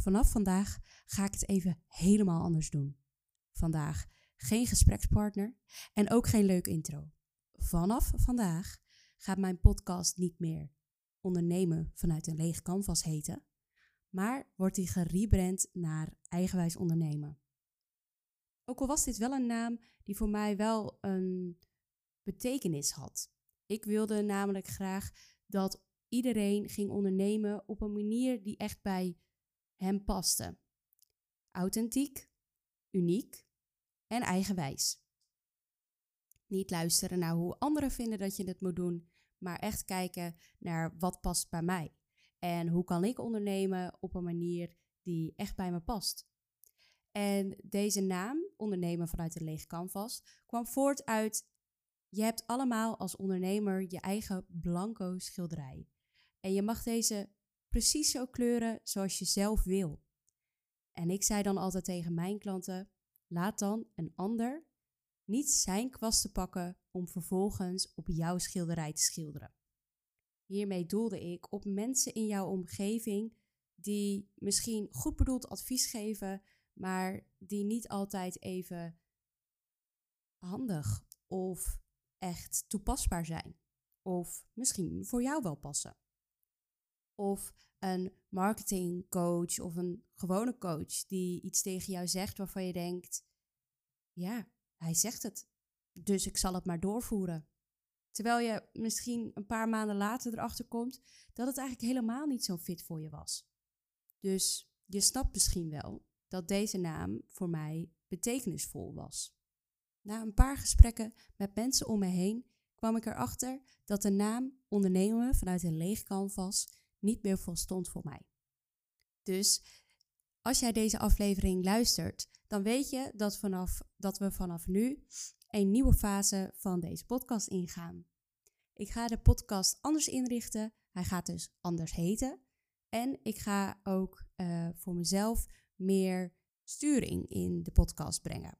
vanaf vandaag ga ik het even helemaal anders doen. Vandaag geen gesprekspartner en ook geen leuk intro. Vanaf vandaag gaat mijn podcast niet meer ondernemen vanuit een leeg canvas heten, maar wordt die gerebrand naar eigenwijs ondernemen. Ook al was dit wel een naam die voor mij wel een betekenis had. Ik wilde namelijk graag dat iedereen ging ondernemen op een manier die echt bij hem paste. Authentiek, uniek en eigenwijs. Niet luisteren naar hoe anderen vinden dat je het moet doen, maar echt kijken naar wat past bij mij. En hoe kan ik ondernemen op een manier die echt bij me past. En deze naam, ondernemen vanuit een leeg canvas, kwam voort uit: je hebt allemaal als ondernemer je eigen blanco schilderij. En je mag deze precies zo kleuren zoals je zelf wil. En ik zei dan altijd tegen mijn klanten: laat dan een ander niet zijn kwasten pakken om vervolgens op jouw schilderij te schilderen. Hiermee doelde ik op mensen in jouw omgeving die misschien goed bedoeld advies geven, maar die niet altijd even handig of echt toepasbaar zijn. Of misschien voor jou wel passen. Of een marketingcoach of een gewone coach die iets tegen jou zegt waarvan je denkt: ja, hij zegt het, dus ik zal het maar doorvoeren. Terwijl je misschien een paar maanden later erachter komt dat het eigenlijk helemaal niet zo fit voor je was. Dus je snapt misschien wel dat deze naam voor mij betekenisvol was. Na een paar gesprekken met mensen om me heen kwam ik erachter dat de naam ondernemen vanuit een leeg canvas niet meer volstond voor mij. Dus als jij deze aflevering luistert, dan weet je dat, vanaf, dat we vanaf nu een nieuwe fase van deze podcast ingaan. Ik ga de podcast anders inrichten. Hij gaat dus anders heten. En ik ga ook uh, voor mezelf meer sturing in de podcast brengen.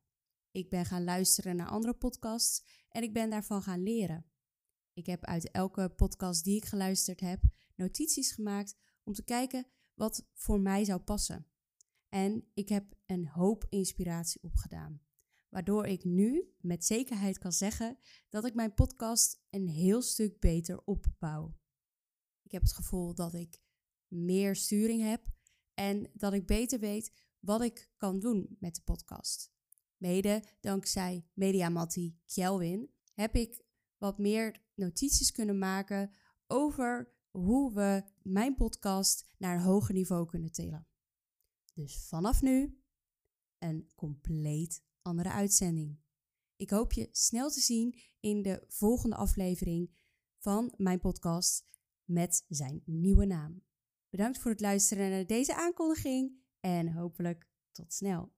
Ik ben gaan luisteren naar andere podcasts en ik ben daarvan gaan leren. Ik heb uit elke podcast die ik geluisterd heb notities gemaakt om te kijken wat voor mij zou passen. En ik heb een hoop inspiratie opgedaan. Waardoor ik nu met zekerheid kan zeggen dat ik mijn podcast een heel stuk beter opbouw. Ik heb het gevoel dat ik meer sturing heb en dat ik beter weet wat ik kan doen met de podcast. Mede dankzij Mediamatti Kjelwin heb ik wat meer notities kunnen maken over hoe we mijn podcast naar een hoger niveau kunnen tillen. Dus vanaf nu een compleet andere uitzending. Ik hoop je snel te zien in de volgende aflevering van mijn podcast met zijn nieuwe naam. Bedankt voor het luisteren naar deze aankondiging en hopelijk tot snel.